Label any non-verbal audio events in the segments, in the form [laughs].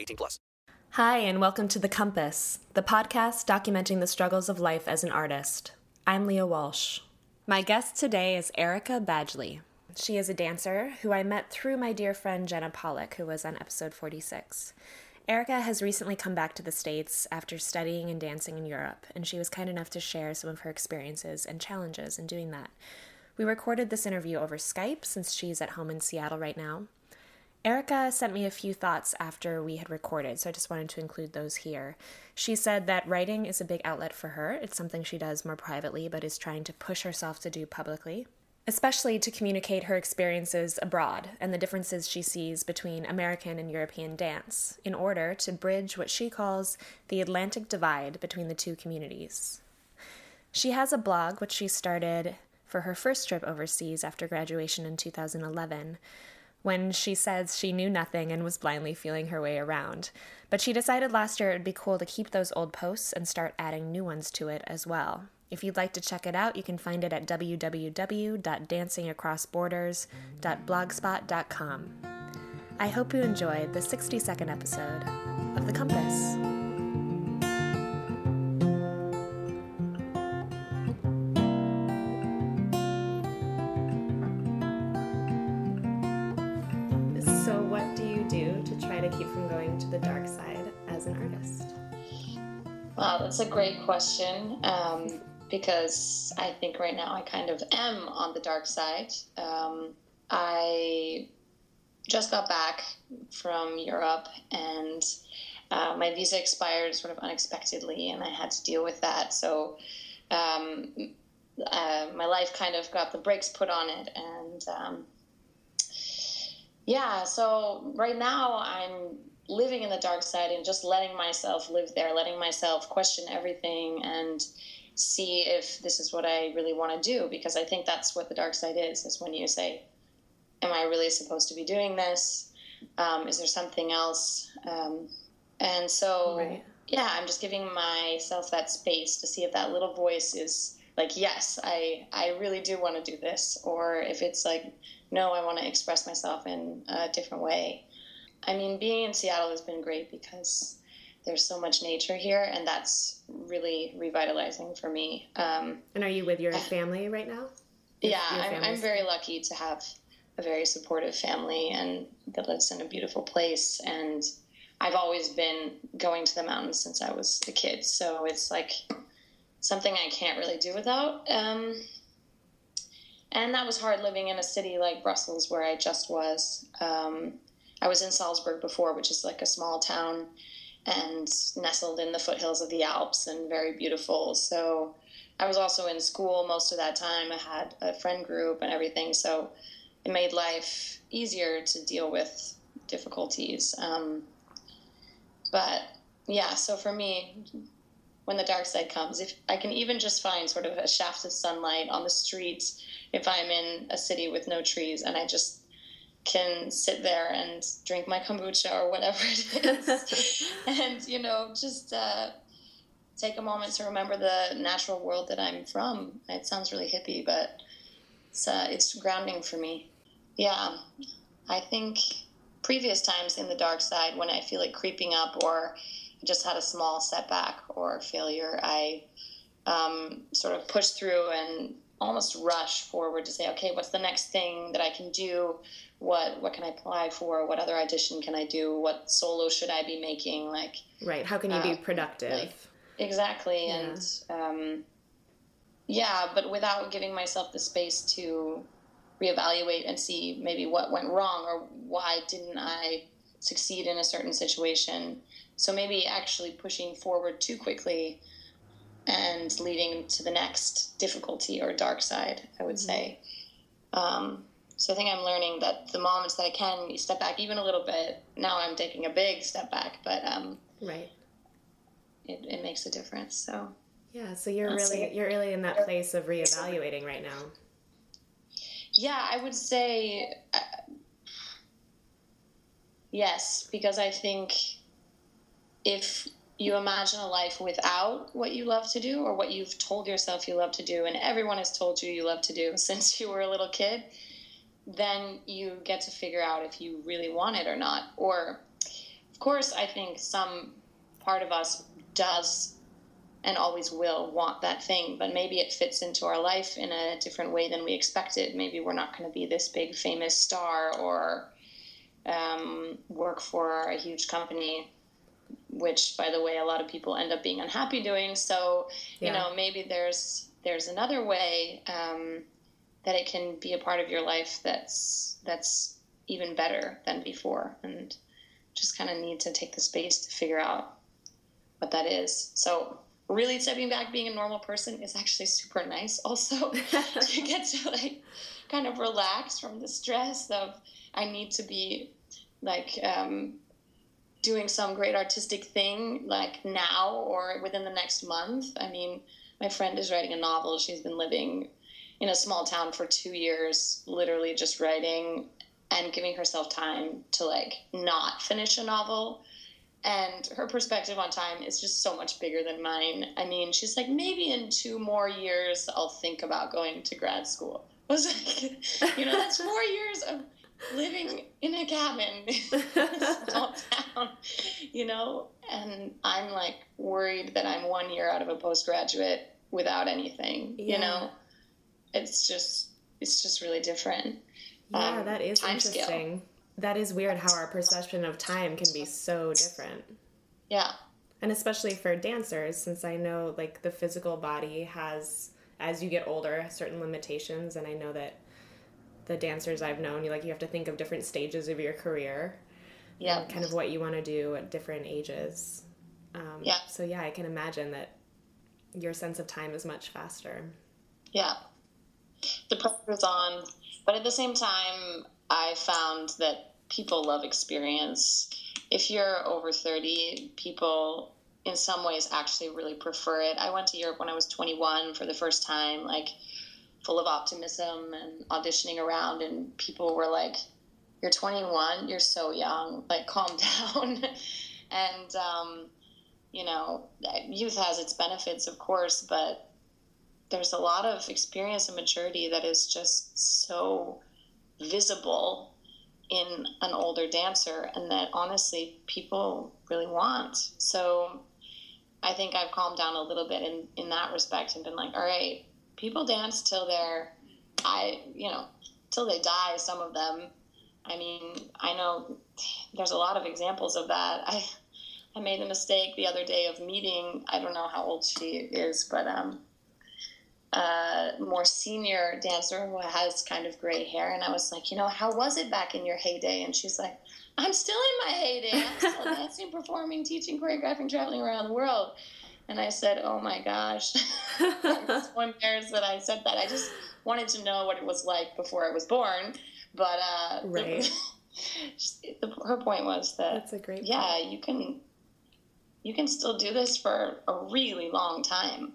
18 plus. Hi, and welcome to The Compass, the podcast documenting the struggles of life as an artist. I'm Leah Walsh. My guest today is Erica Badgeley. She is a dancer who I met through my dear friend Jenna Pollock, who was on episode 46. Erica has recently come back to the States after studying and dancing in Europe, and she was kind enough to share some of her experiences and challenges in doing that. We recorded this interview over Skype since she's at home in Seattle right now. Erica sent me a few thoughts after we had recorded, so I just wanted to include those here. She said that writing is a big outlet for her. It's something she does more privately, but is trying to push herself to do publicly especially to communicate her experiences abroad and the differences she sees between American and European dance, in order to bridge what she calls the Atlantic divide between the two communities. She has a blog which she started for her first trip overseas after graduation in 2011, when she says she knew nothing and was blindly feeling her way around. But she decided last year it would be cool to keep those old posts and start adding new ones to it as well. If you'd like to check it out, you can find it at www.dancingacrossborders.blogspot.com. I hope you enjoyed the 60 second episode of The Compass. That's a great question. Um, because I think right now I kind of am on the dark side. Um, I just got back from Europe and uh, my visa expired sort of unexpectedly, and I had to deal with that. So um, uh, my life kind of got the brakes put on it, and um, yeah. So right now I'm living in the dark side and just letting myself live there, letting myself question everything and see if this is what I really want to do because I think that's what the dark side is is when you say am I really supposed to be doing this? Um, is there something else? Um, and so right. yeah I'm just giving myself that space to see if that little voice is like yes I I really do want to do this or if it's like no I want to express myself in a different way I mean being in Seattle has been great because there's so much nature here, and that's really revitalizing for me. Um, and are you with your family right now? Yeah, I'm, I'm very lucky to have a very supportive family and that lives in a beautiful place. And I've always been going to the mountains since I was a kid, so it's like something I can't really do without. Um, and that was hard living in a city like Brussels, where I just was. Um, I was in Salzburg before, which is like a small town and nestled in the foothills of the Alps and very beautiful. So I was also in school most of that time. I had a friend group and everything. So it made life easier to deal with difficulties. Um, but yeah, so for me, when the dark side comes, if I can even just find sort of a shaft of sunlight on the street, if I'm in a city with no trees and I just can sit there and drink my kombucha or whatever it is. [laughs] And you know just uh, take a moment to remember the natural world that i'm from. It sounds really hippie but it's, uh, it's grounding for me. Yeah. I think previous times in the dark side when i feel it creeping up or just had a small setback or failure i um, sort of push through and almost rush forward to say, okay, what's the next thing that I can do? What what can I apply for? What other audition can I do? What solo should I be making? Like right, how can you be uh, productive? Like, exactly, yeah. and um, yeah, but without giving myself the space to reevaluate and see maybe what went wrong or why didn't I succeed in a certain situation. So maybe actually pushing forward too quickly and leading to the next difficulty or dark side, I would mm-hmm. say. Um, so I think I'm learning that the moments that I can step back even a little bit, now I'm taking a big step back, but um, right, it, it makes a difference. So yeah, so you're really you're really in that place of reevaluating right now. Yeah, I would say uh, yes, because I think if you imagine a life without what you love to do or what you've told yourself you love to do, and everyone has told you you love to do [laughs] since you were a little kid, then you get to figure out if you really want it or not. Or, of course, I think some part of us does and always will want that thing, but maybe it fits into our life in a different way than we expected. Maybe we're not going to be this big famous star or um, work for a huge company which by the way a lot of people end up being unhappy doing so yeah. you know maybe there's there's another way um, that it can be a part of your life that's that's even better than before and just kind of need to take the space to figure out what that is so really stepping back being a normal person is actually super nice also [laughs] to [laughs] get to like kind of relax from the stress of i need to be like um, doing some great artistic thing like now or within the next month. I mean, my friend is writing a novel. She's been living in a small town for two years, literally just writing and giving herself time to like not finish a novel. And her perspective on time is just so much bigger than mine. I mean, she's like, maybe in two more years, I'll think about going to grad school. [laughs] I was like, [laughs] you know, that's four years of living in a cabin in [laughs] small town, you know? And I'm like worried that I'm one year out of a postgraduate without anything, yeah. you know? It's just, it's just really different. Yeah, um, that is interesting. Scale. That is weird how our perception of time can be so different. Yeah. And especially for dancers, since I know like the physical body has, as you get older, certain limitations. And I know that the dancers I've known, you like you have to think of different stages of your career. Yeah. Kind of what you want to do at different ages. Um, yeah. So yeah, I can imagine that your sense of time is much faster. Yeah. The pressure's on, but at the same time, I found that people love experience. If you're over 30, people in some ways actually really prefer it. I went to Europe when I was 21 for the first time. Like, full of optimism and auditioning around, and people were like, "You're 21. You're so young. Like, calm [laughs] down." and um, you know, youth has its benefits, of course, but there's a lot of experience and maturity that is just so visible in an older dancer and that honestly people really want. So I think I've calmed down a little bit in, in that respect and been like, all right, people dance till they're, I, you know, till they die, some of them. I mean, I know there's a lot of examples of that. I, I made a mistake the other day of meeting, I don't know how old she is, but um, a more senior dancer who has kind of gray hair. And I was like, you know, how was it back in your heyday? And she's like, I'm still in my heyday. I'm still [laughs] dancing, performing, teaching, choreographing, traveling around the world. And I said, "Oh my gosh!" [laughs] I'm so embarrassed that I said that. I just wanted to know what it was like before I was born. But uh, right. The, [laughs] the, her point was that that's a great. Yeah, point. you can you can still do this for a really long time,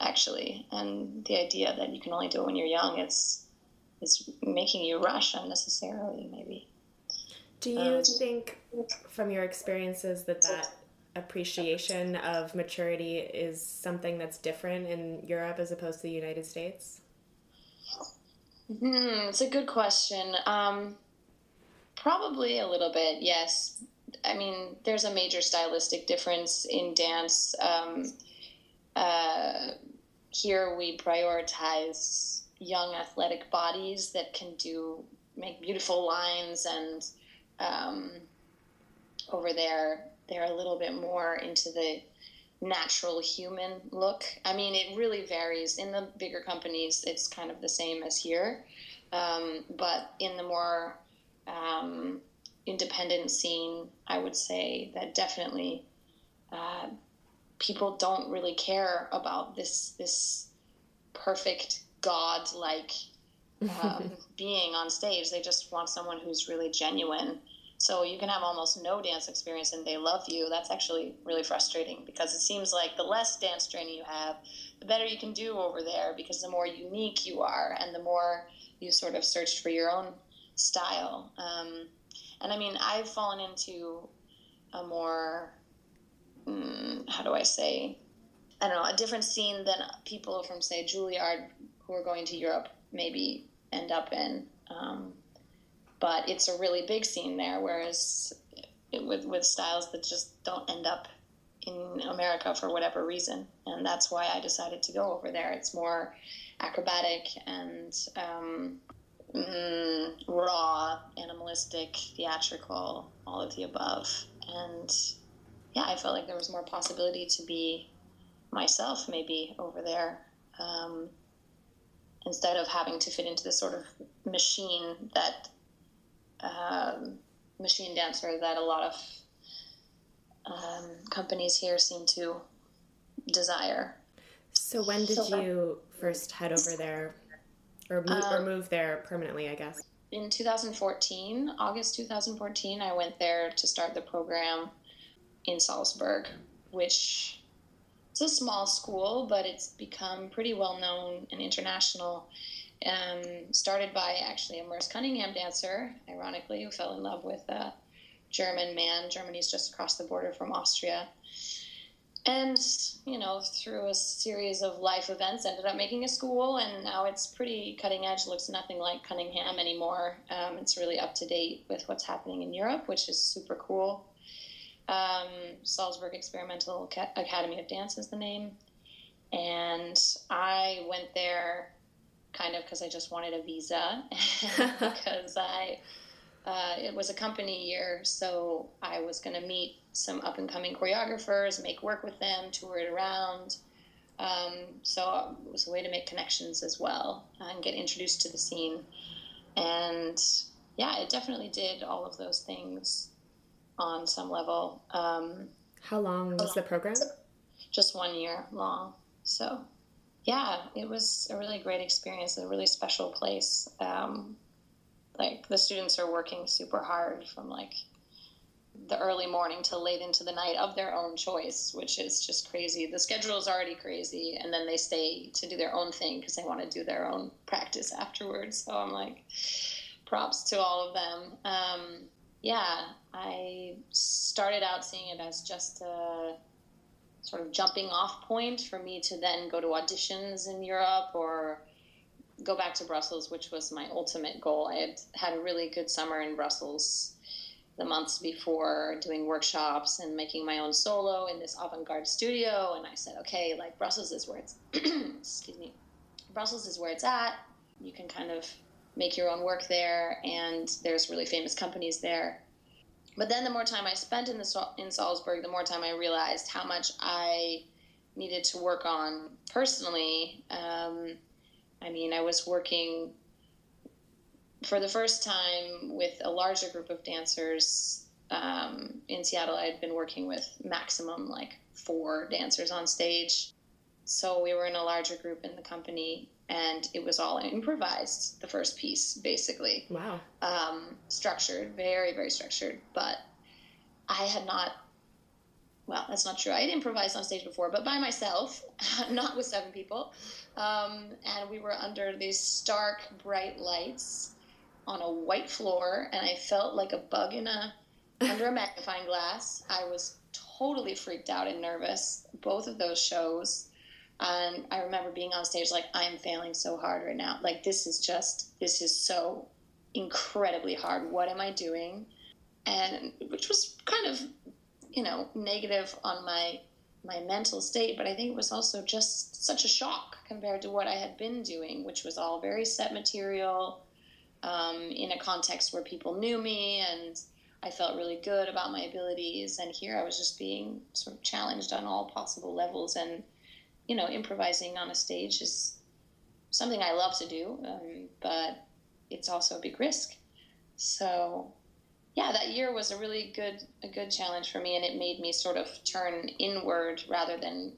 actually. And the idea that you can only do it when you're young is is making you rush unnecessarily, maybe. Do you um, think, from your experiences, that that appreciation of maturity is something that's different in Europe as opposed to the United States? Hmm, it's a good question. Um, probably a little bit, yes. I mean, there's a major stylistic difference in dance. Um, uh, here we prioritize young athletic bodies that can do make beautiful lines and um, over there they're a little bit more into the natural human look i mean it really varies in the bigger companies it's kind of the same as here um, but in the more um, independent scene i would say that definitely uh, people don't really care about this this perfect god like [laughs] um, being on stage. They just want someone who's really genuine. So you can have almost no dance experience and they love you. That's actually really frustrating because it seems like the less dance training you have, the better you can do over there because the more unique you are and the more you sort of searched for your own style. Um, and I mean, I've fallen into a more, mm, how do I say, I don't know, a different scene than people from, say, Juilliard who are going to Europe maybe end up in. Um, but it's a really big scene there, whereas it, with with styles that just don't end up in America for whatever reason, and that's why I decided to go over there. It's more acrobatic and um, mm, raw, animalistic, theatrical, all of the above, and yeah, I felt like there was more possibility to be myself maybe over there. Um, instead of having to fit into this sort of machine that um, machine dancer that a lot of um, companies here seem to desire. So when did so, you first head over there, or move, um, or move there permanently? I guess in 2014, August 2014, I went there to start the program in Salzburg, which it's a small school, but it's become pretty well known and international. Um, started by actually a Merce Cunningham dancer, ironically, who fell in love with a German man. Germany's just across the border from Austria. And, you know, through a series of life events, ended up making a school, and now it's pretty cutting edge, looks nothing like Cunningham anymore. Um, it's really up to date with what's happening in Europe, which is super cool. Um, Salzburg Experimental Academy of Dance is the name. And I went there kind of because I just wanted a visa [laughs] [laughs] because I uh, it was a company year, so I was going to meet some up and coming choreographers, make work with them, tour it around. Um, so it was a way to make connections as well and get introduced to the scene. And yeah, it definitely did all of those things on some level. Um, How long was the program? Just one year long. So, yeah, it was a really great experience, a really special place. Um, like the students are working super hard from like the early morning till late into the night of their own choice, which is just crazy. The schedule is already crazy, and then they stay to do their own thing because they want to do their own practice afterwards. So I'm like, props to all of them. Um, yeah, I started out seeing it as just a sort of jumping off point for me to then go to auditions in Europe or go back to Brussels, which was my ultimate goal. I had had a really good summer in Brussels the months before doing workshops and making my own solo in this avant-garde studio and I said, okay, like Brussels is where it's [clears throat] excuse me. Brussels is where it's at. You can kind of make your own work there, and there's really famous companies there. But then the more time I spent in the in Salzburg, the more time I realized how much I needed to work on personally. Um, I mean, I was working for the first time with a larger group of dancers um, in Seattle. I had been working with maximum like four dancers on stage. So we were in a larger group in the company, and it was all improvised the first piece basically. Wow. Um, structured very very structured but i had not well that's not true. I had improvised on stage before but by myself [laughs] not with seven people. Um, and we were under these stark bright lights on a white floor and i felt like a bug in a [laughs] under a magnifying glass. I was totally freaked out and nervous. Both of those shows and I remember being on stage like, I am failing so hard right now. Like, this is just, this is so incredibly hard. What am I doing? And which was kind of, you know, negative on my my mental state, but I think it was also just such a shock compared to what I had been doing, which was all very set material um, in a context where people knew me and I felt really good about my abilities. And here I was just being sort of challenged on all possible levels. And, you know, improvising on a stage is something I love to do, um, but it's also a big risk. So yeah, that year was a really good a good challenge for me, and it made me sort of turn inward rather than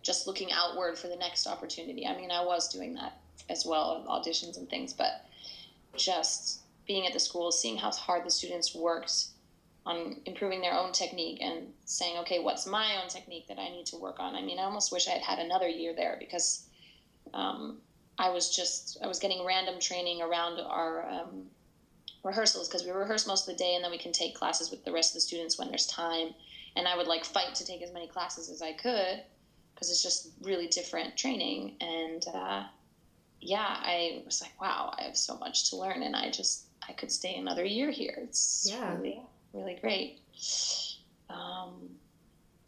just looking outward for the next opportunity. I mean, I was doing that as well, auditions and things, but just being at the school, seeing how hard the students worked on improving their own technique and saying, okay, what's my own technique that I need to work on? I mean, I almost wish I had had another year there because um, I was just I was getting random training around our um, rehearsals because we rehearse most of the day and then we can take classes with the rest of the students when there's time. And I would like fight to take as many classes as I could because it's just really different training. And uh, yeah, I was like, wow, I have so much to learn, and I just I could stay another year here. It's yeah. really really great. Um,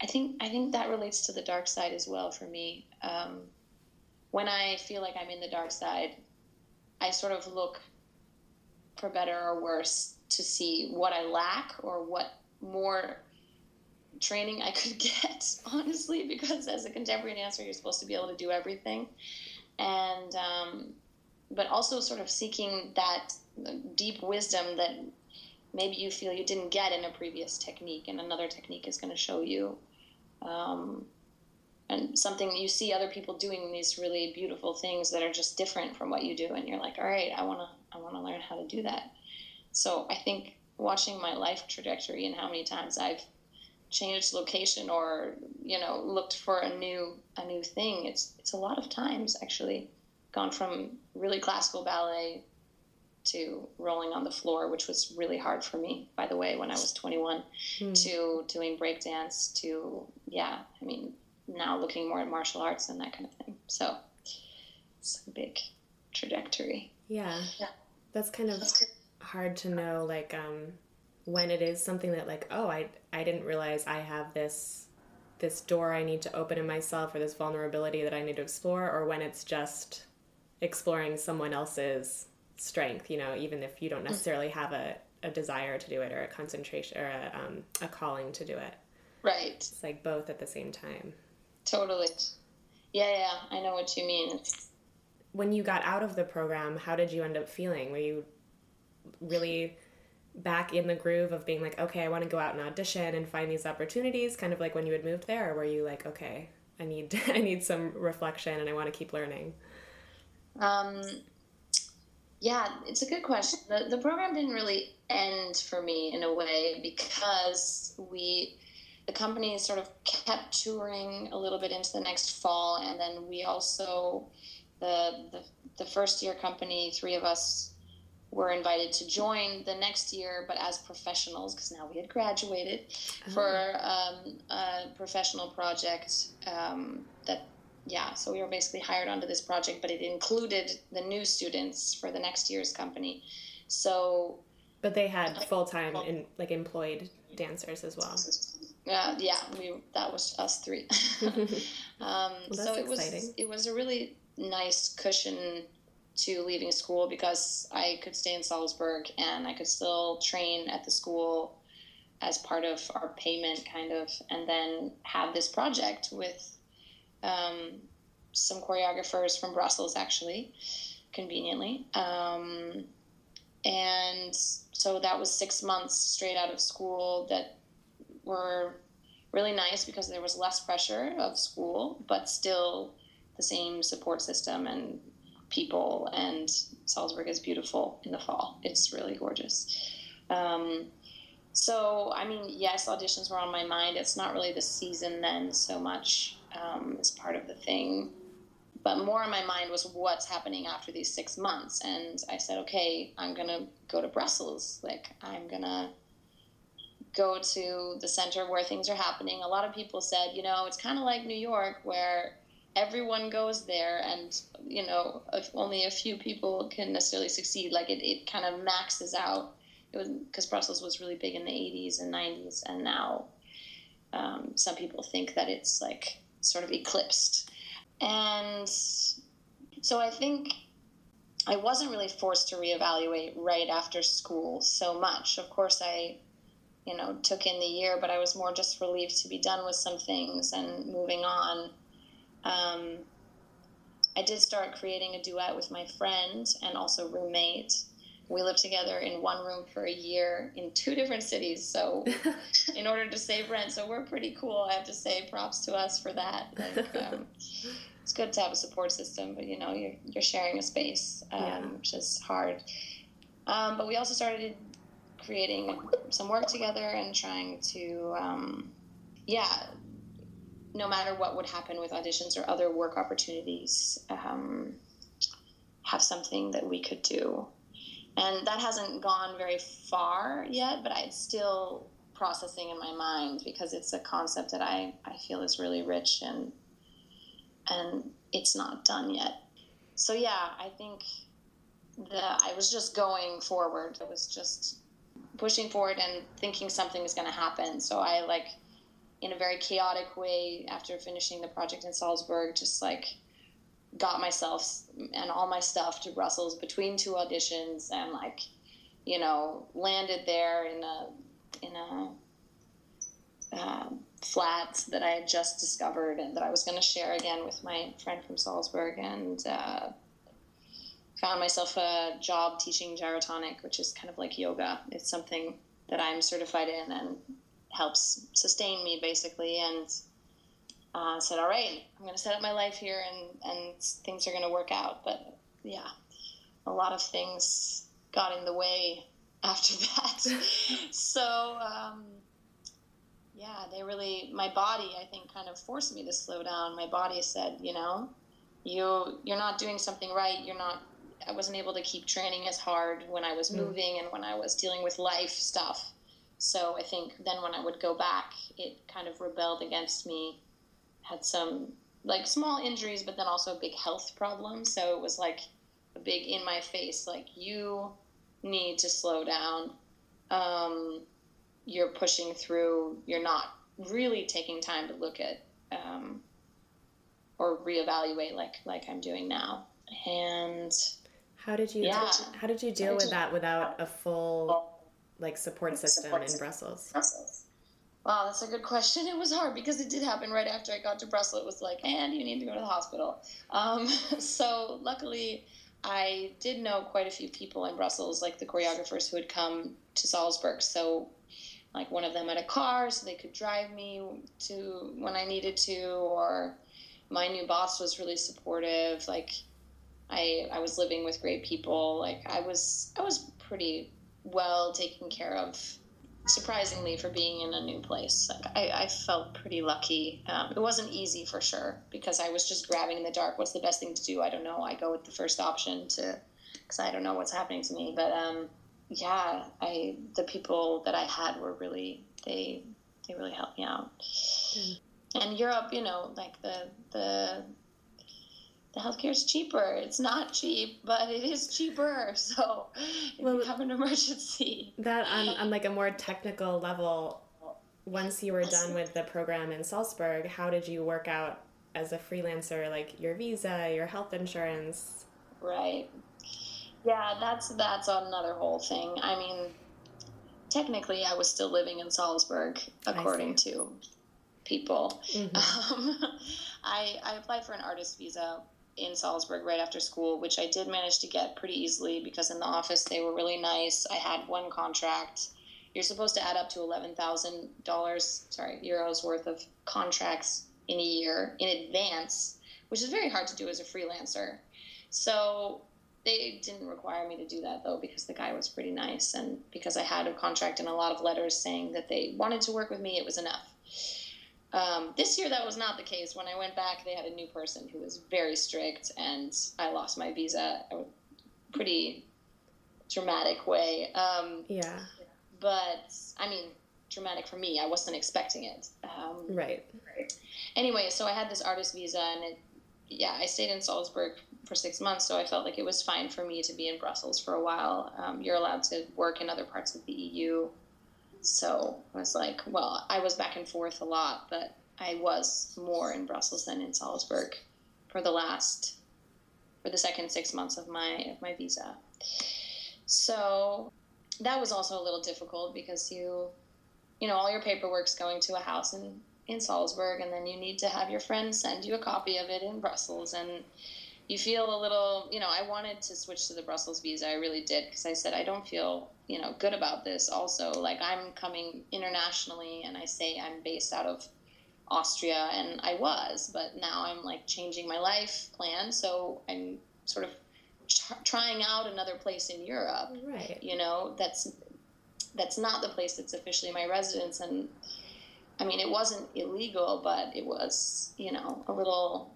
I think I think that relates to the dark side as well for me. Um, when I feel like I'm in the dark side, I sort of look for better or worse to see what I lack or what more training I could [laughs] get, honestly, because as a contemporary dancer, you're supposed to be able to do everything. And, um, but also sort of seeking that deep wisdom that maybe you feel you didn't get in a previous technique, and another technique is going to show you. Um, and something you see other people doing these really beautiful things that are just different from what you do, and you're like, all right, I want to I want to learn how to do that. So I think watching my life trajectory and how many times I've changed location or you know looked for a new a new thing it's it's a lot of times actually gone from really classical ballet to rolling on the floor which was really hard for me by the way when i was 21 mm. to doing breakdance to yeah i mean now looking more at martial arts and that kind of thing. So it's a big trajectory. Yeah. Yeah. That's kind of hard to know like um when it is something that like oh i i didn't realize i have this this door i need to open in myself or this vulnerability that i need to explore or when it's just exploring someone else's strength you know even if you don't necessarily have a, a desire to do it or a concentration or a, um, a calling to do it. Right. It's like both at the same time. Totally. Yeah yeah i know what you mean. When you got out of the program, how did you end up feeling? Were you really back in the groove of being like, okay, I want to go out and audition and find these opportunities, kind of like when you had moved there, or were you like, okay, I need [laughs] I need some reflection and I want to keep learning? Um, yeah, it's a good question. The the program didn't really end for me in a way because we the company sort of kept touring a little bit into the next fall, and then we also the, the, the first year company, three of us were invited to join the next year, but as professionals, because now we had graduated, oh. for um, a professional project um, that, yeah, so we were basically hired onto this project, but it included the new students for the next year's company. So. But they had full time, in, like employed dancers as well. Yeah, yeah, we that was us three. [laughs] [laughs] um, well, so it exciting. was it was a really nice cushion to leaving school because I could stay in Salzburg and I could still train at the school as part of our payment, kind of, and then have this project with um, some choreographers from Brussels, actually, conveniently. Um, and so that was six months straight out of school that were really nice because there was less pressure of school, but still the same support system and people. And Salzburg is beautiful in the fall. It's really gorgeous. Um, so, I mean, yes, auditions were on my mind. It's not really the season then so much um, as part of the thing. But more on my mind was what's happening after these six months. And I said, okay, I'm going to go to Brussels. Like, I'm going to go to the center where things are happening. A lot of people said, you know, it's kind of like New York where everyone goes there and you know only a few people can necessarily succeed like it, it kind of maxes out it was because brussels was really big in the 80s and 90s and now um, some people think that it's like sort of eclipsed. And so I think I wasn't really forced to reevaluate right after school so much. Of course, I, you know, took in the year, but I was more just relieved to be done with some things and moving on. Um, I did start creating a duet with my friend and also roommate. We lived together in one room for a year in two different cities. So, [laughs] in order to save rent, so we're pretty cool. I have to say, props to us for that. Like, um, [laughs] it's good to have a support system, but you know, you're you're sharing a space, um, yeah. which is hard. Um, but we also started creating some work together and trying to, um, yeah, no matter what would happen with auditions or other work opportunities, um, have something that we could do. And that hasn't gone very far yet, but it's still processing in my mind because it's a concept that I, I feel is really rich and and it's not done yet. So yeah, I think that I was just going forward. I was just pushing forward and thinking something was going to happen. So I like in a very chaotic way after finishing the project in Salzburg, just like got myself and all my stuff to Brussels between two auditions and like, you know, landed there in a in a uh, flat that I had just discovered and that I was going to share again with my friend from Salzburg and uh, found myself a job teaching gyrotonic, which is kind of like yoga. It's something that I'm certified in and helps sustain me basically and uh, said all right i'm going to set up my life here and, and things are going to work out. But yeah a lot of things got in the way [laughs] after that. [laughs] So um, yeah they really my body i think kind of forced me to slow down. My body said you know you you're not doing something right. You're not i wasn't able to keep training as hard when i was mm. moving and when i was dealing with life stuff. So I think then when I would go back, it kind of rebelled against me. Had some like small injuries, but then also a big health problems. So it was like a big in my face, like you need to slow down. Um, you're pushing through. You're not really taking time to look at um, or reevaluate like like I'm doing now. And how did you yeah. how did you deal with that without a full like support system support in Brussels? Brussels. Wow, that's a good question. It was hard because it did happen right after I got to Brussels. It was like, and you need to go to the hospital. Um, [laughs] so luckily, I did know quite a few people in Brussels, like the choreographers who had come to Salzburg. So, like one of them had a car, so they could drive me to when I needed to. Or my new boss was really supportive. Like, I I was living with great people. Like I was I was pretty well taken care of surprisingly for being in a new place. Like, I, I, felt pretty lucky. Um, it wasn't easy for sure because i was just grabbing in the dark. What's the best thing to do? I don't know. I go with the first option to because i don't know what's happening to me. But um, yeah i the people that i had were really they they really helped me out. Mm. and europe you know like the the the healthcare is cheaper. It's not cheap, but it is cheaper. [laughs] So if well, you have an emergency. That on, on like a more technical level, once you were done with the program in Salzburg, how did you work out as a freelancer, like your visa, your health insurance? Right. Yeah, that's that's another whole thing. I mean, technically, I was still living in Salzburg, according to people. Mm-hmm. [laughs] Um, [laughs] I, I applied for an artist visa in Salzburg right after school, which I did manage to get pretty easily because in the office they were really nice. I had one contract. You're supposed to add up to eleven thousand dollars, sorry, euros worth of contracts in a year in advance, which is very hard to do as a freelancer. So they didn't require me to do that though because the guy was pretty nice and because I had a contract and a lot of letters saying that they wanted to work with me, it was enough. Um, this year, that was not the case. When I went back, they had a new person who was very strict, and I lost my visa. A pretty dramatic way. Um, yeah. But I mean, dramatic for me. I wasn't expecting it. Um, right. right. Anyway, so I had this artist visa, and it, yeah, I stayed in Salzburg for six months, so I felt like it was fine for me to be in Brussels for a while. Um, you're allowed to work in other parts of the EU so I was like, well, I was back and forth a lot, but I was more in Brussels than in Salzburg for the last for the second six months of my of my visa. So that was also a little difficult because you you know all your paperwork's going to a house in in Salzburg and then you need to have your friend send you a copy of it in Brussels and you feel a little you know I wanted to switch to the Brussels visa I really did because I said I don't feel you know good about this also like I'm coming internationally and I say I'm based out of Austria, and I was, but now I'm like changing my life plan. So I'm sort of trying out another place in Europe. Right. You know, that's that's not the place that's officially my residence, and I mean, it wasn't illegal, but it was, you know, a little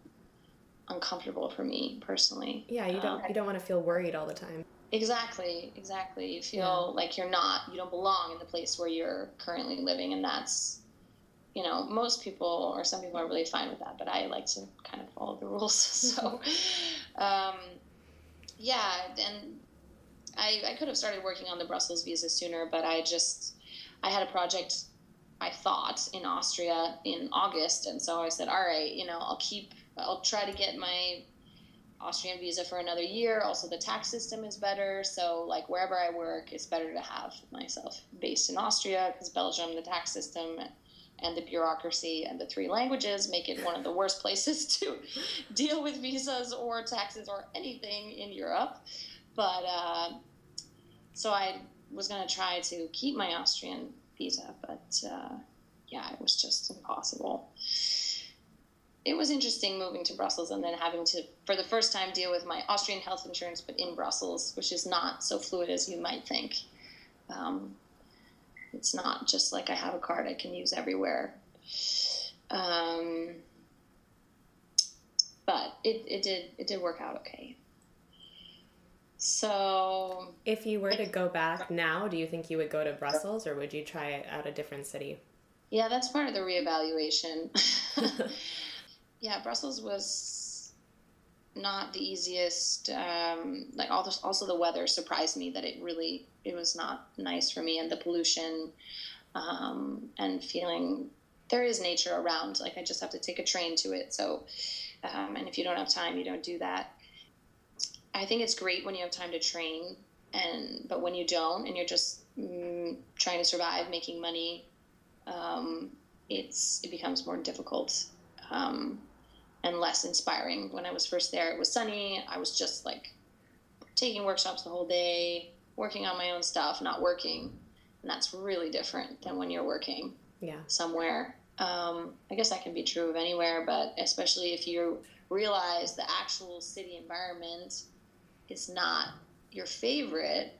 uncomfortable for me personally. Yeah, you don't um, you don't want to feel worried all the time. Exactly, exactly. You feel yeah. like you're not, you don't belong in the place where you're currently living, and that's you know, most people or some people are really fine with that, but I like to kind of follow the [laughs] rules. so, [laughs] um, yeah, and I, I could have started working on the Brussels visa sooner, but I just, I had a project I thought in Austria in August. And so I said, all right, you know, I'll keep, I'll try to get my Austrian visa for another year. Also, the tax system is better. So, like, wherever I work, it's better to have myself based in Austria because Belgium, the tax system, and the bureaucracy and the three languages make it one of the worst places [laughs] to deal with visas or taxes or anything in Europe. But uh, so I was going to try to keep my Austrian visa, but uh, yeah, it was just impossible. It was interesting moving to Brussels and then having to, for the first time, deal with my Austrian health insurance, but in Brussels, which is not so fluid as you might think. Um, it's not just like I have a card I can use everywhere. Um, but it, it did it did work out okay. So, if you were to go back now, do you think you would go to Brussels or would you try it out a different city? Yeah, that's part of the reevaluation. [laughs] [laughs] yeah, Brussels was not the easiest. Um, like also the weather surprised me that it really it was not nice for me, and the pollution, um, and feeling there is nature around. Like I just have to take a train to it. So, um, and if you don't have time, you don't do that. I think it's great when you have time to train, and but when you don't, and you're just mm, trying to survive, making money, um, it's it becomes more difficult um, and less inspiring. When I was first there, it was sunny. I was just like taking workshops the whole day, working on my own stuff, not working. And that's really different than when you're working yeah. somewhere. Um, I guess that can be true of anywhere, but especially if you realize the actual city environment is not your favorite,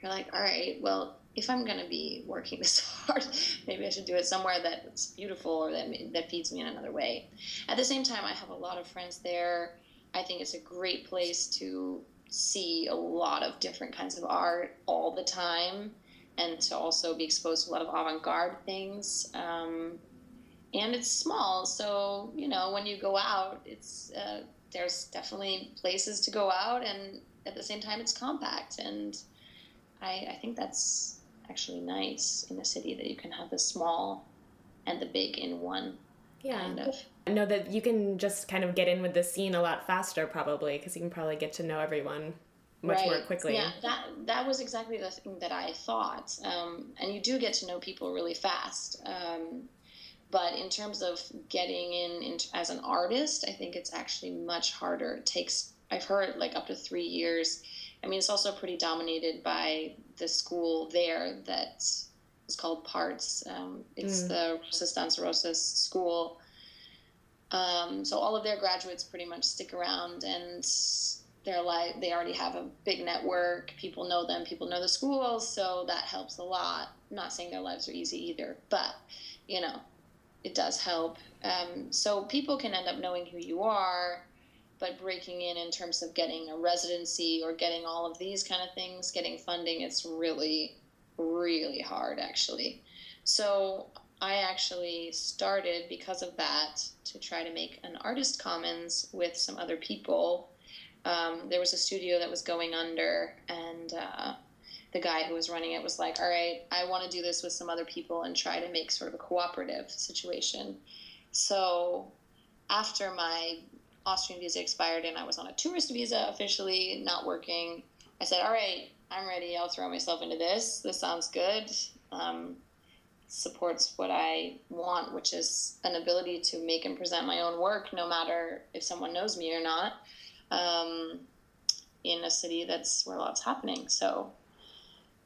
you're like, all right, well, if I'm going to be working [laughs] this hard, maybe I should do it somewhere that's beautiful or that, that feeds me in another way. At the same time, I have a lot of friends there. I think it's a great place to see a lot of different kinds of art all the time and to also be exposed to a lot of avant-garde things um, and it's small so you know when you go out it's uh, there's definitely places to go out and at the same time it's compact and I, I think that's actually nice in a city that you can have the small and the big in one yeah. kind of I know that you can just kind of get in with the scene a lot faster, probably, because you can probably get to know everyone much right. more quickly. Yeah, that that was exactly the thing that I thought. Um, and you do get to know people really fast. Um, but in terms of getting in, in, as an artist, I think it's actually much harder. It takes I've heard like up to three years. I mean, it's also pretty dominated by the school there that is called Parts. Um, it's mm. the Rosas danst Rosas school. Um, so all of their graduates pretty much stick around and they're like they already have a big network. People know them. People know the schools so that helps a lot. I'm not saying their lives are easy either but you know it does help. Um, so people can end up knowing who you are but breaking in in terms of getting a residency or getting all of these kind of things getting funding it's really really hard actually so I actually started because of that to try to make an artist commons with some other people. Um, there was a studio that was going under, and uh, the guy who was running it was like, all right, I want to do this with some other people and try to make sort of a cooperative situation. So after my Austrian visa expired and I was on a tourist visa officially, not working, I said, all right, I'm ready. I'll throw myself into this. This sounds good. Um, supports what I want, which is an ability to make and present my own work, no matter if someone knows me or not, um, in a city that's where a lots happening. So,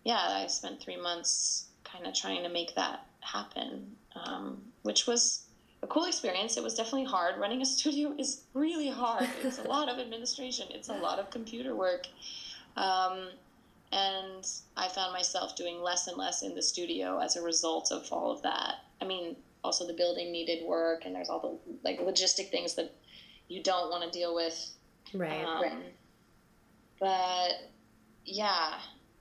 yeah, I spent three months kind of trying to make that happen, um, which was a cool experience. It was definitely hard. Running a [laughs] studio is really hard. It's a lot of administration. It's a lot of computer work. Um, and I found myself doing less and less in the studio as a result of all of that. I mean, also the building needed work, and there's all the like logistic things that you don't want to deal with. Right. Um, right. But yeah,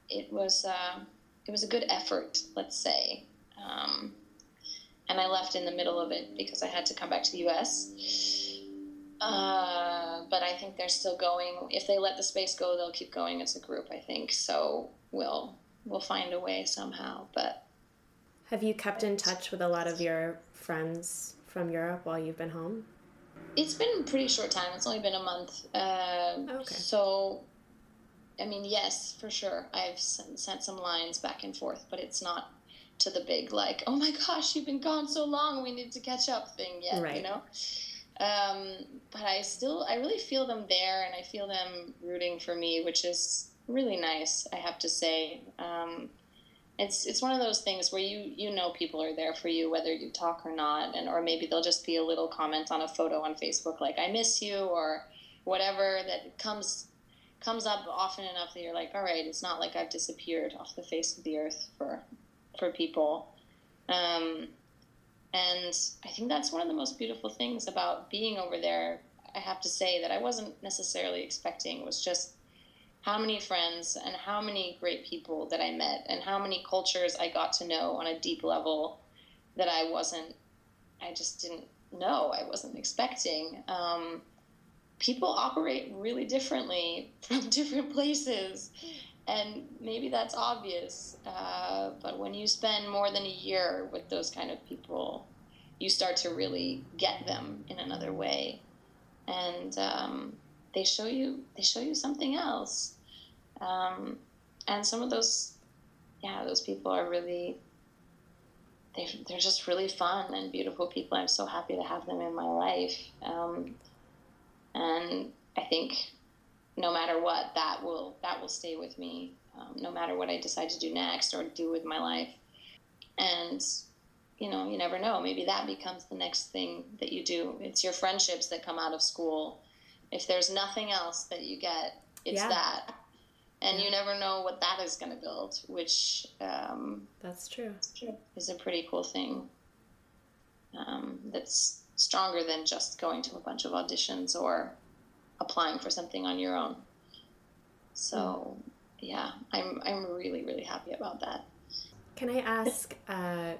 it was uh, it was a good effort, let's say. Um, and I left in the middle of it because I had to come back to the U.S. Uh, but I think they're still going. If they let the space go, they'll keep going as a group. I think so. We'll we'll find a way somehow. But have you kept in touch with a lot of your friends from Europe while you've been home? It's been a pretty short time. It's only been a month. Uh, okay. So, I mean, yes, for sure. I've sent some lines back and forth, but it's not to the big like, oh my gosh, you've been gone so long, we need to catch up thing yet. Right. You know. Um, but I still, I really feel them there, and I feel them rooting for me, which is really nice. I have to say, um, it's it's one of those things where you you know people are there for you whether you talk or not, and or maybe they'll just be a little comment on a photo on Facebook like I miss you or whatever that comes comes up often enough that you're like, all right, it's not like I've disappeared off the face of the earth for for people. Um, and I think that's one of the most beautiful things about being over there. I have to say that I wasn't necessarily expecting was just how many friends and how many great people that I met and how many cultures I got to know on a deep level that I wasn't, I just didn't know, I wasn't expecting. Um, people operate really differently [laughs] from different places. And maybe that's obvious, uh, but when you spend more than a year with those kind of people, you start to really get them in another way, and um, they show you they show you something else. Um, and some of those, yeah, those people are really they, they're just really fun and beautiful people. I'm so happy to have them in my life. Um, and I think no matter what, that will that will stay with me. Um, no matter what I decide to do next or do with my life, and you know, you never know. Maybe that becomes the next thing that you do. It's your friendships that come out of school. If there's nothing else that you get, it's yeah. that. And you never know what that is going to build, which um, that's true. Is a pretty cool thing. Um, that's stronger than just going to a bunch of auditions or applying for something on your own. So, mm. yeah, I'm I'm really really happy about that. Can I ask uh,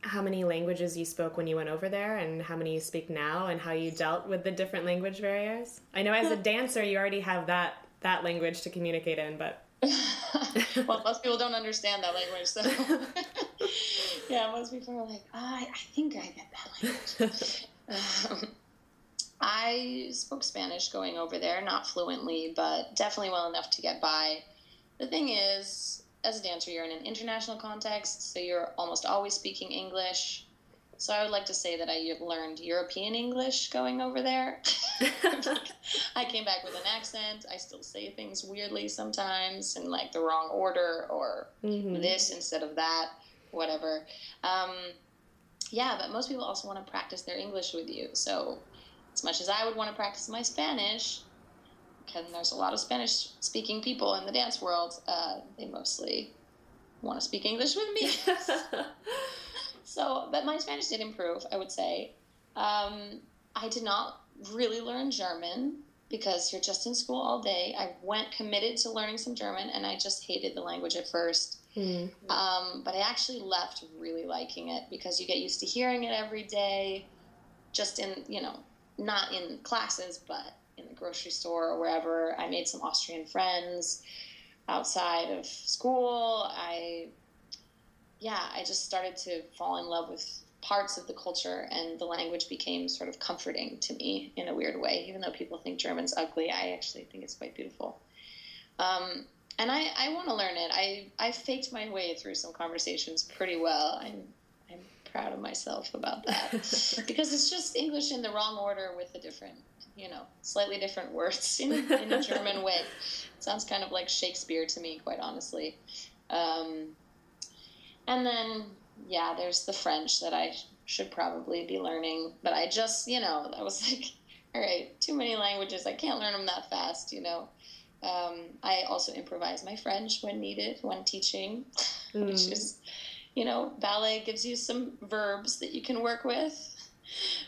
how many languages you spoke when you went over there, and how many you speak now, and how you dealt with the different language barriers? I know as a [laughs] dancer, you already have that that language to communicate in, but [laughs] well, most people don't understand that language, so [laughs] yeah, most people are like, oh, I, I think I get that language. um, I spoke Spanish going over there, not fluently, but definitely well enough to get by. The thing is, as a dancer, you're in an international context, so you're almost always speaking English. So I would like to say that I learned European English going over there. [laughs] [laughs] I came back with an accent. I still say things weirdly sometimes in like the wrong order or mm-hmm. this instead of that, whatever. Um, yeah, but most people also want to practice their English with you. So as much as I would want to practice my Spanish, because there's a lot of Spanish speaking people in the dance world, uh, they mostly want to speak English with me. [laughs] [laughs] so, but my Spanish did improve, I would say. Um, I did not really learn German because you're just in school all day. I went committed to learning some German and I just hated the language at 1st mm-hmm. um, but I actually left really liking it because you get used to hearing it every day, just in, you know, not in classes, but in the grocery store or wherever. I made some Austrian friends. outside of school. I, yeah, I just started to fall in love with parts of the culture, and the language became sort of comforting to me in a weird way. Even though people think German's ugly, I actually think it's quite beautiful. Um, and I, I want to learn it. I, I faked my way through some conversations pretty well. I'm, proud of myself about [laughs] that because it's just English in the wrong order with a different, you know, slightly different words in, in a German way. It [laughs] sounds kind of like Shakespeare to me, quite honestly. Um, and then, yeah, there's the French that I should probably be learning, but I just, you know, I was [laughs] like, all right, too many languages. I can't learn them that fast, you know. Um, I also improvise my French when needed, when teaching, mm. which is, you know, ballet gives you some verbs that you can work with.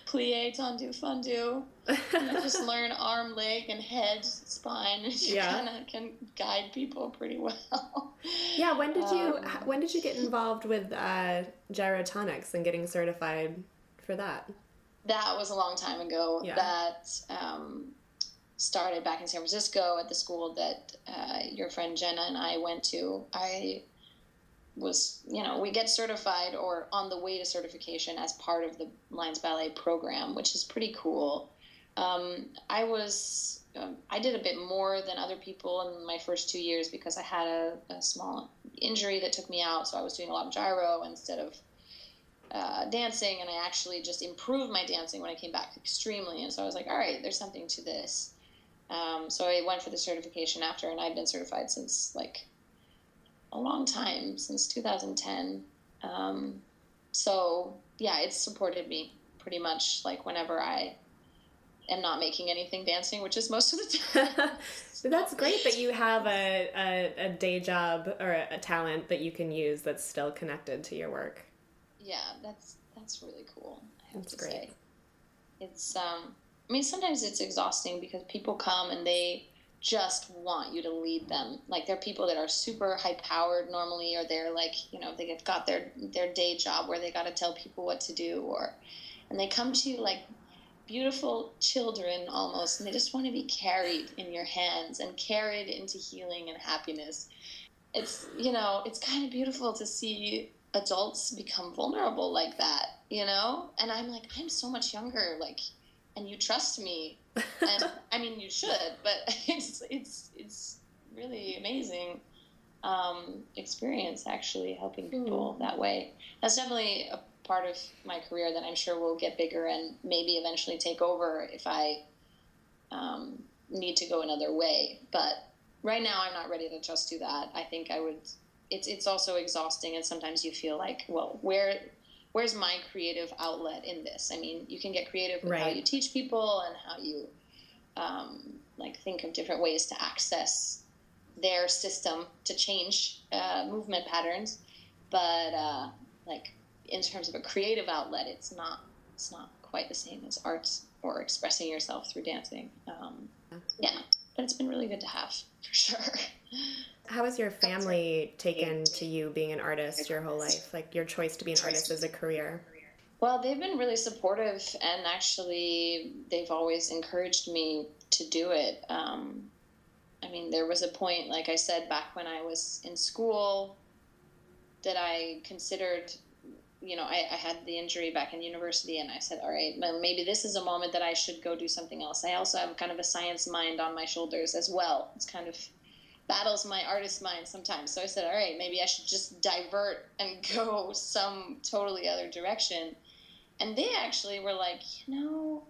Plie, tendu, fondu. You just [laughs] learn arm, leg, and head, spine, and [laughs] you yeah. kind of can guide people pretty well. Yeah. When did you um, When did you get involved with uh, gyrotonics and getting certified for that? That was a long time ago. Yeah. That um, started back in San Francisco at the school that uh, your friend Jenna and I went to, I was, you know, we get certified or on the way to certification as part of the LINES Ballet program, which is pretty cool. Um, I was, um, I did a bit more than other people in my first two years because I had a, a small injury that took me out. So I was doing a lot of gyro instead of uh, dancing, and I actually just improved my dancing when I came back extremely. And so I was like, all right, there's something to this. Um, so I went for the certification after, and I've been certified since like a long time, since 2010. Um, so yeah, it's supported me pretty much like whenever I am not making anything dancing, which is most of the [laughs] time. [laughs] that's great that you have a, a, a day job or a, a, talent that you can use that's still connected to your work. Yeah, that's that's really cool. I have that's to great. say. It's um I mean, sometimes it's exhausting because people come and they just want you to lead them. Like they're people that are super high powered normally, or they're like, you know, they have got their their day job where they got to tell people what to do, or and they come to you like beautiful children almost, and they just want to be carried in your hands and carried into healing and happiness. It's you know, it's kind of beautiful to see adults become vulnerable like that, you know. And I'm like, I'm so much younger, like and you trust me and i mean you should but [laughs] it's it's it's really amazing um, experience actually helping people mm. that way. That's definitely a part of my career that i'm sure will get bigger and maybe eventually take over if i um, need to go another way. But right now i'm not ready to just do that. I think i would it's it's also exhausting and sometimes you feel like well where where's my creative outlet in this? I mean, you can get creative with right. how you teach people and how you um, like think of different ways to access their system to change uh, movement patterns, but uh, like in terms of a creative outlet, it's not it's not quite the same as arts or expressing yourself through dancing. Um, yeah, but it's been really good to have for sure. [laughs] How has your family taken to you being an artist your whole life? Like your choice to be an artist as a career? Well, they've been really supportive, and actually, they've always encouraged me to do it. Um, I mean, there was a point, like I said, back when I was in school, that I considered, you know, I, I had the injury back in university, and I said, all right, maybe this is a moment that I should go do something else. I also have kind of a science mind on my shoulders as well. It's kind of battles my artist mind sometimes. So I said, all right, maybe I should just divert and [laughs] go some totally other direction. And they actually were like, you know,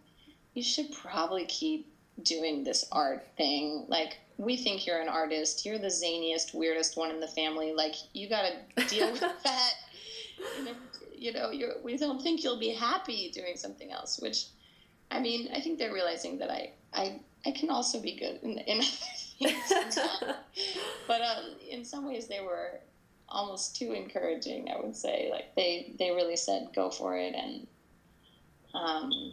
you should probably keep doing this art thing. Like, we think you're an artist. You're the zaniest, weirdest one in the family. Like, you got to deal with [laughs] that. You know, you we don't think you'll be happy doing something else. Which, I mean, I think they're realizing that I, I, I can also be good in, in [laughs] [laughs] but um, in some ways, they were almost too encouraging. I would say, like they they really said go for it, and um,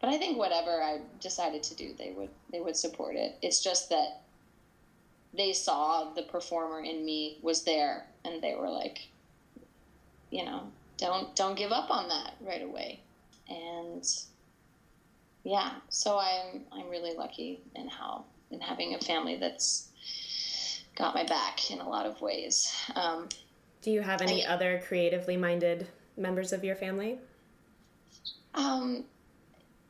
but I think whatever I decided to do, they would they would support it. It's just that they saw the performer in me was there, and they were like, you know, don't don't give up on that right away, and yeah, so I'm I'm really lucky in how and having a family that's got my back in a lot of ways. Um, Do you have any I- other creatively minded members of your family? Um,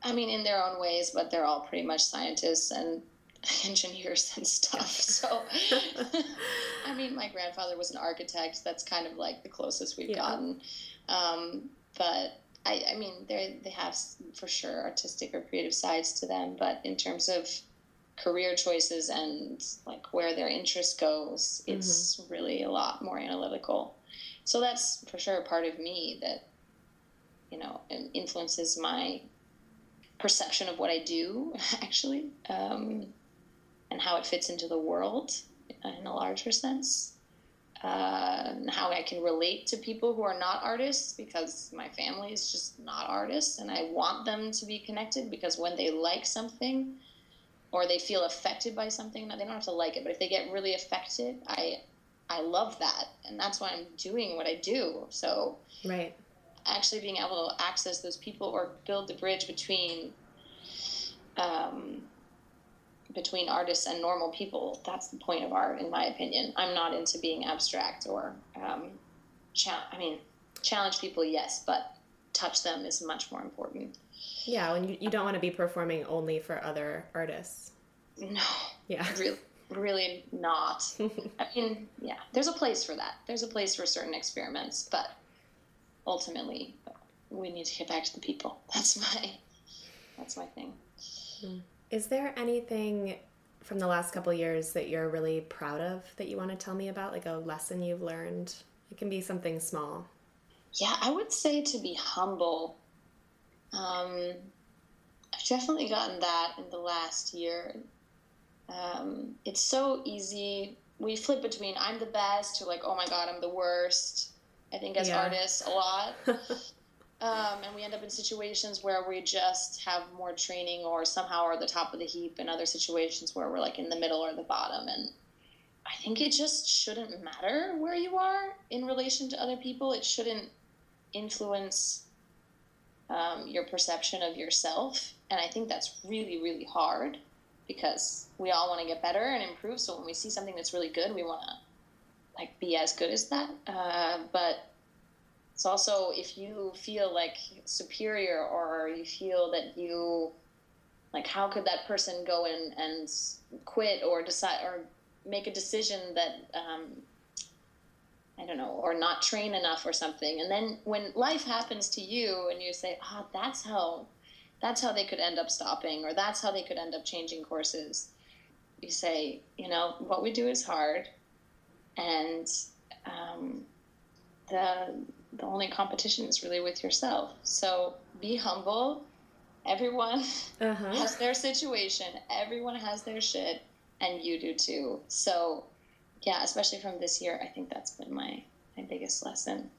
I mean, in their own ways, but they're all pretty much scientists and [laughs] engineers and stuff. [laughs] So, I mean, my grandfather was an architect. That's kind of like the closest we've Yeah. gotten. Um, but I, I mean, they they have for sure artistic or creative sides to them. But in terms of career choices and like where their interest goes, it's really a lot more analytical. So that's for sure a part of me that you know influences my perception of what I do [laughs] actually, um, and how it fits into the world in a larger sense. Uh, and how I can relate to people who are not artists because my family is just not artists, and I want them to be connected because when they like something or they feel affected by something, they don't have to like it, but if they get really affected, I I love that, and that's why I'm doing what I do. So Right. actually being able to access those people or build the bridge between um, between artists and normal people that's the point of art in my opinion i'm not into being abstract or um, cha- i mean challenge people yes but touch them is much more important Yeah, and you, you don't want to be performing only for other artists. no Yeah. [laughs] really really not [laughs] i mean yeah there's a place for that there's a place for certain experiments but ultimately we need to get back to the people [laughs] that's my that's my thing hmm. Is there anything from the last couple years that you're really proud of that you want to tell me about? Like a lesson you've learned? It can be something small. Yeah, I would say to be humble. Um, I've definitely gotten that in the last year. Um, it's so easy. We flip between I'm the best to like, oh my god, I'm the worst. I think as Yeah. artists a lot. [laughs] um, and we end up in situations where we just have more training or somehow are the top of the heap, and other situations where we're like in the middle or the bottom. And I think it just shouldn't matter where you are in relation to other people. It shouldn't influence um, your perception of yourself. And I think that's really, really hard because we all want to get better and improve. So when we see something that's really good, we want to like be as good as that. Uh, but it's also if you feel like superior or you feel that you like how could that person go in and quit or decide or make a decision that um, I don't know, or not train enough or something. And then when life happens to you and you say, ah, that's how, that's how they could end up stopping, or that's how they could end up changing courses. You say, you know, what we do is hard, and um, the the only competition is really with yourself. So be humble. Everyone Uh-huh. has their situation. Everyone has their shit, and you do too. So, yeah, especially from this year, I think that's been my my biggest lesson.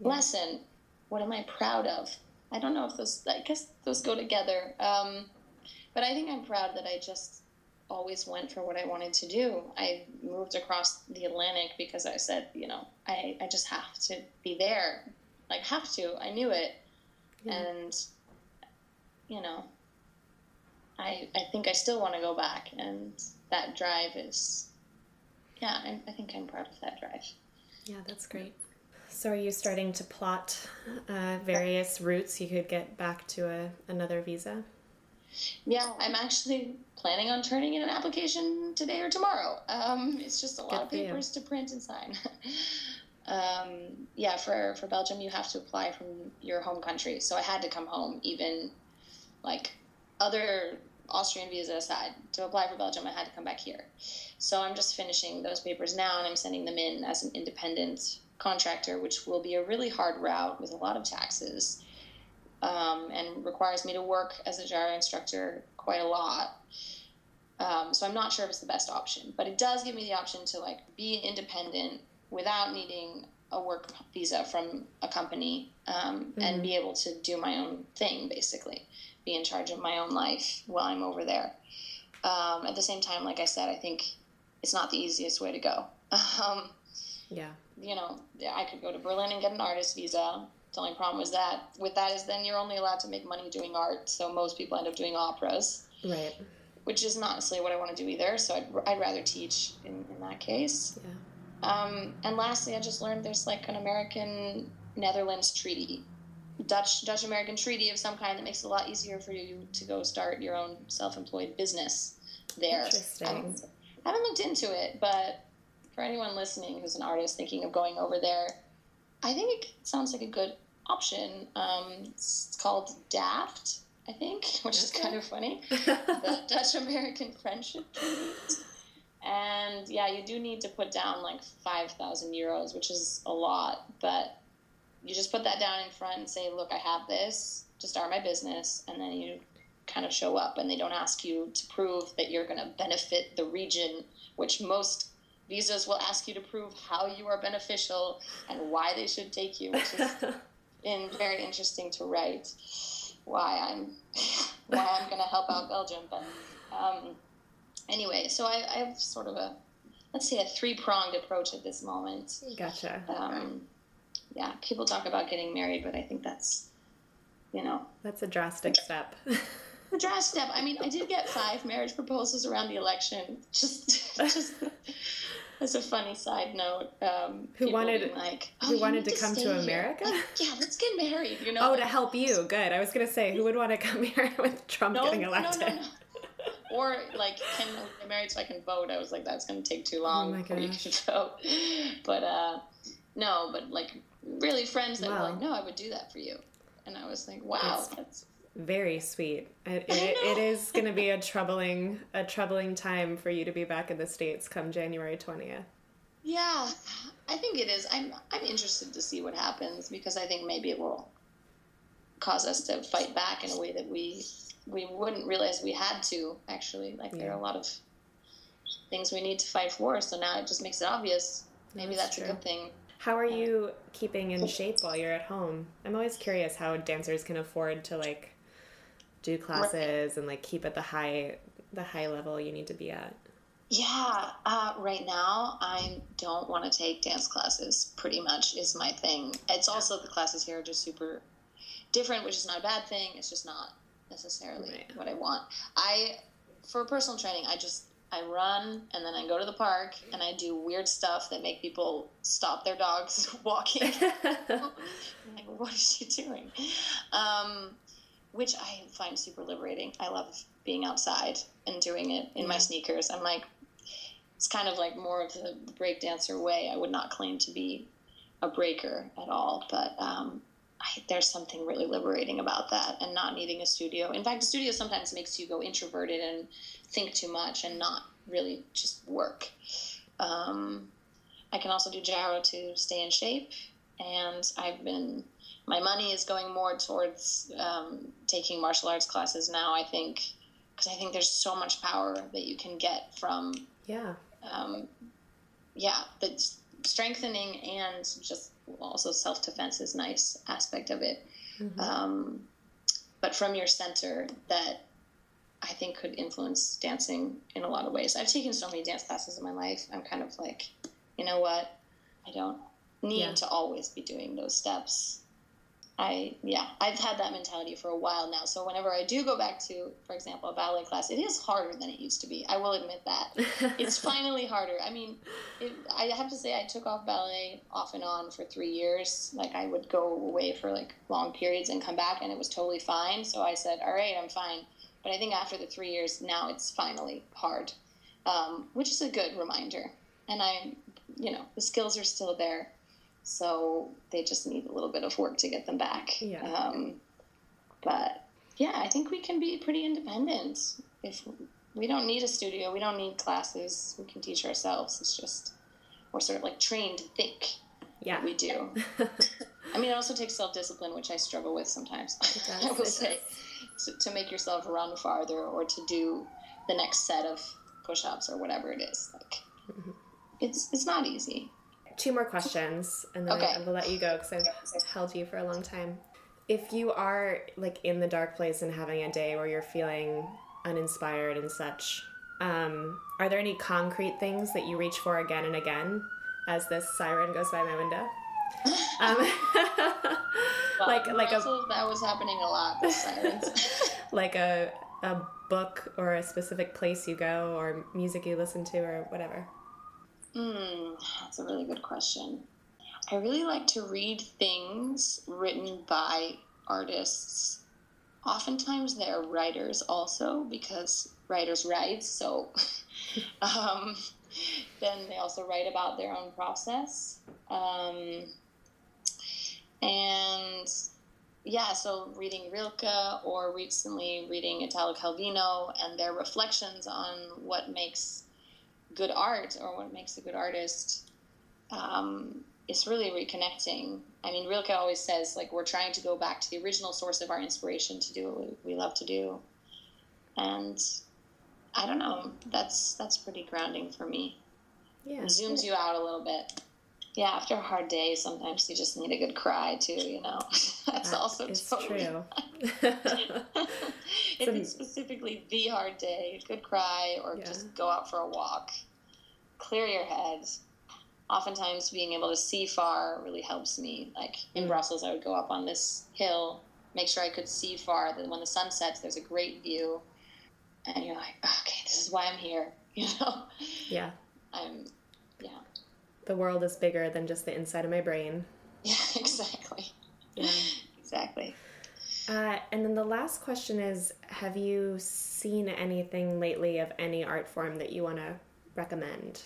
Lesson. What am I proud of? I don't know if those. I guess those go together. Um, but I think I'm proud that I just always went for what I wanted to do. I moved across the Atlantic because I said, you know, I, I just have to be there. Like, have to. I knew it. And, you know, I, I think I still want to go back. And that drive is, yeah, I, I think I'm proud of that drive. Yeah, that's great. So, are you starting to plot uh, various routes you could get back to a, another visa? Yeah, I'm actually planning on turning in an application today or tomorrow. Um, it's just a lot Good of papers to print and sign. [laughs] um, yeah, for, for Belgium, you have to apply from your home country. So I had to come home, even like other Austrian visa aside. To apply for Belgium, I had to come back here. So I'm just finishing those papers now and I'm sending them in as an independent contractor, which will be a really hard route with a lot of taxes um, and requires me to work as a gyro instructor quite a lot. Um, so I'm not sure if it's the best option, but it does give me the option to like be independent without needing a work visa from a company um, and be able to do my own thing, basically, be in charge of my own life while I'm over there. Um, at the same time, like I said, I think it's not the easiest way to go. [laughs] Um, Yeah. you know, I could go to Berlin and get an artist visa. The only problem was that with that is then you're only allowed to make money doing art. So most people end up doing operas. Right. which is not necessarily what I want to do either. So I'd, I'd rather teach in, in that case. Yeah. Um, and lastly, I just learned there's like an American Netherlands treaty, Dutch Dutch American treaty of some kind that makes it a lot easier for you to go start your own self employed business there. Interesting. I haven't, I haven't looked into it, but for anyone listening who's an artist thinking of going over there, I think it sounds like a good option. Um, it's called DAFT, I think, [laughs] which is kind of funny. [laughs] the Dutch American Friendship Treaty. And yeah, you do need to put down like 5,000 euros, which is a lot, but you just put that down in front and say, look, I have this to start my business. And then you kind of show up and they don't ask you to prove that you're going to benefit the region, which most visas will ask you to prove how you are beneficial and why they should take you, which is [laughs] been very interesting to write why I'm [laughs] why I'm going to help out Belgium. But um, anyway, so I, I, have sort of a let's say a three pronged approach at this moment. Gotcha. Um, yeah, people talk about getting married, but I think that's you know that's a drastic step. [laughs] a drastic step. I mean, I did get five marriage proposals around the election. Just [laughs] just as a funny side note, um, who wanted like oh, who wanted to, to come to. America? Like, yeah, let's get married. You know. Oh, to help you. Good. I was gonna say, who would want to come [laughs] here with Trump no, getting elected? No, no, no. Or like, can get married so I can vote? I was like, that's gonna take too long oh before you can vote. But uh, no, but like really friends that wow. were like, no, I would do that for you, and I was like, wow, that's, that's very sweet. It, it, it is going to be [laughs] a troubling a troubling time for you to be back in the states come January twentieth. Yeah, I think it is. I'm I'm interested to see what happens because I think maybe it will cause us to fight back in a way that we we wouldn't realize we had to actually. Like yeah. there are a lot of things we need to fight for, so now it just makes it obvious. Maybe that's, that's a good thing. How are you keeping in shape while you're at home? I'm always curious how dancers can afford to like do classes and like keep at the high the high level you need to be at? Yeah, uh, right now I don't want to take dance classes. Pretty much is my thing. It's also the classes here are just super different, which is not a bad thing. It's just not necessarily right. what I want. I for personal training, I just I run and then I go to the park and I do weird stuff that make people stop their dogs [laughs] walking. [laughs] like, what is she doing? Um, which I find super liberating. I love being outside and doing it in my sneakers. I'm like, it's kind of like more of the breakdancer way. I would not claim to be a breaker at all, but um, I, there's something really liberating about that and not needing a studio. In fact, a studio sometimes makes you go introverted and think too much and not really just work. Um, I can also do gyro to stay in shape, and I've been my money is going more towards um, taking martial arts classes now. I think because I think there's so much power that you can get from yeah um, yeah the strengthening and just also self defense is nice aspect of it. Mm-hmm. Um, but from your center that I think could influence dancing in a lot of ways. I've taken so many dance classes in my life. I'm kind of like, you know what? I don't need yeah. to always be doing those steps. I yeah, I've had that mentality for a while now. So whenever I do go back to, for example, a ballet class, it is harder than it used to be. I will admit that [laughs] it's finally harder. I mean, it, I have to say I took off ballet off and on for three years. Like I would go away for like long periods and come back, and it was totally fine. So I said, all right, I'm fine. But I think after the three years, now it's finally hard, um, which is a good reminder. And I, you know, the skills are still there so they just need a little bit of work to get them back. Yeah. Um, but yeah, I think we can be pretty independent. If we don't need a studio, we don't need classes. We can teach ourselves. It's just we're sort of like trained to think. Yeah, we do. [laughs] I mean, it also takes self discipline, which I struggle with sometimes. Does, [laughs] I will say to, to, make yourself run farther or to do the next set of push ups or whatever it is. Like, mm-hmm. it's it's not easy two more questions, and then okay. I, will let you go because I've held you for a long time. If you are like in the dark place and having a day where you're feeling uninspired and such, um, are there any concrete things that you reach for again and again as this siren goes by my window? [laughs] Um, well, [laughs] like like a, that was happening a lot. The sirens. [laughs] like a a book or a specific place you go or music you listen to or whatever? Hmm, that's a really good question. I really like to read things written by artists. Oftentimes they're writers also because writers write, so [laughs] um, then they also write about their own process. Um, and yeah, so reading Rilke or recently reading Italo Calvino and their reflections on what makes good art or what makes a good artist um, is really reconnecting. I mean, Rilke always says, like, we're trying to go back to the original source of our inspiration to do what we love to do. And I don't know, that's that's pretty grounding for me. Yeah. It zooms you out a little bit yeah, after a hard day, sometimes you just need a good cry too. You know, [laughs] that's that also totally true. if [laughs] [laughs] it's specifically the hard day, good cry, or yeah. just go out for a walk, clear your head. Oftentimes, being able to see far really helps me. Like in mm. Brussels, I would go up on this hill, make sure I could see far. That when the sun sets, there's a great view, and you're like, okay, this is why I'm here. [laughs] You know? Yeah. I'm. Yeah the world is bigger than just the inside of my brain. Yeah, [laughs] exactly. Yeah. [laughs] exactly. Uh, and then the last question is Have you seen anything lately of any art form that you want to recommend?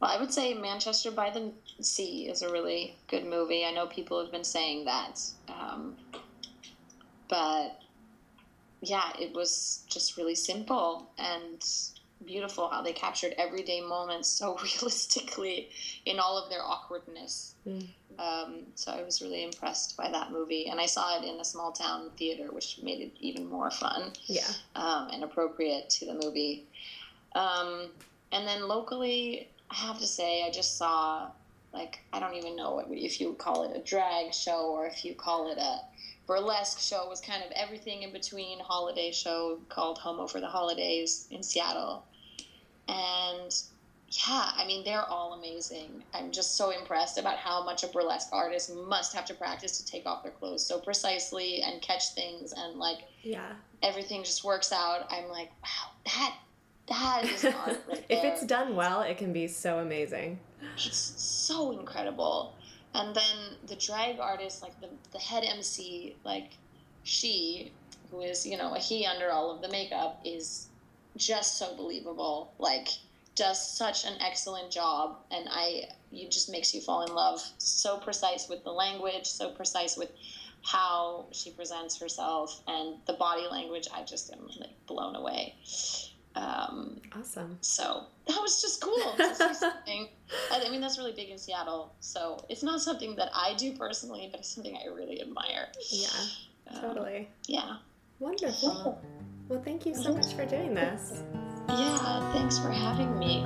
Well, I would say Manchester by the Sea is a really good movie. I know people have been saying that. Um, but yeah, it was just really simple and beautiful how they captured everyday moments so [laughs] realistically in all of their awkwardness. Mm. Um, so I was really impressed by that movie, and I saw it in a small town theater, which made it even more fun. Yeah, um, and appropriate to the movie. Um, and then locally, I have to say, I just saw like I don't even know if you call it a drag show or if you call it a burlesque show It was kind of everything in between holiday show called Homo for the Holidays in Seattle. And yeah, I mean, they're all amazing. I'm just so impressed about how much a burlesque artist must have to practice to take off their clothes so precisely and catch things and like yeah, everything just works out. I'm like, wow, that that is art right [laughs] if it's done well, it can be so amazing. It's so incredible. And then the drag artist, like the the head MC, like she, who is you know a he under all of the makeup, is just so believable. Like does such an excellent job, and I it just makes you fall in love. So precise with the language, so precise with how she presents herself and the body language. I just am like blown away. Um, awesome. So that was just cool [laughs] to see something. I mean, that's really big in Seattle. So it's not something that I do personally, but it's something I really admire. Yeah, um, totally. Yeah. Wonderful. Well, thank you so much for doing this. Yeah, thanks for having me.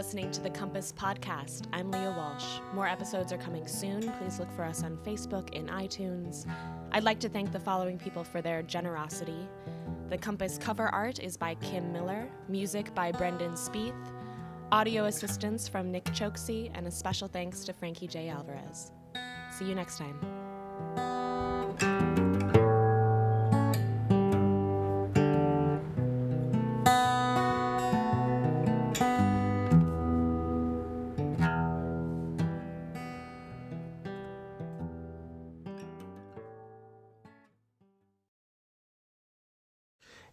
Listening to the Compass Podcast. I'm Leah Walsh. More episodes are coming soon. Please look for us on Facebook and iTunes. I'd like to thank the following people for their generosity. The Compass cover art is by Kim Miller, music by Brendan Spieth. Audio assistance from Nick Choksi, and a special thanks to Frankie J. Alvarez. See you next time.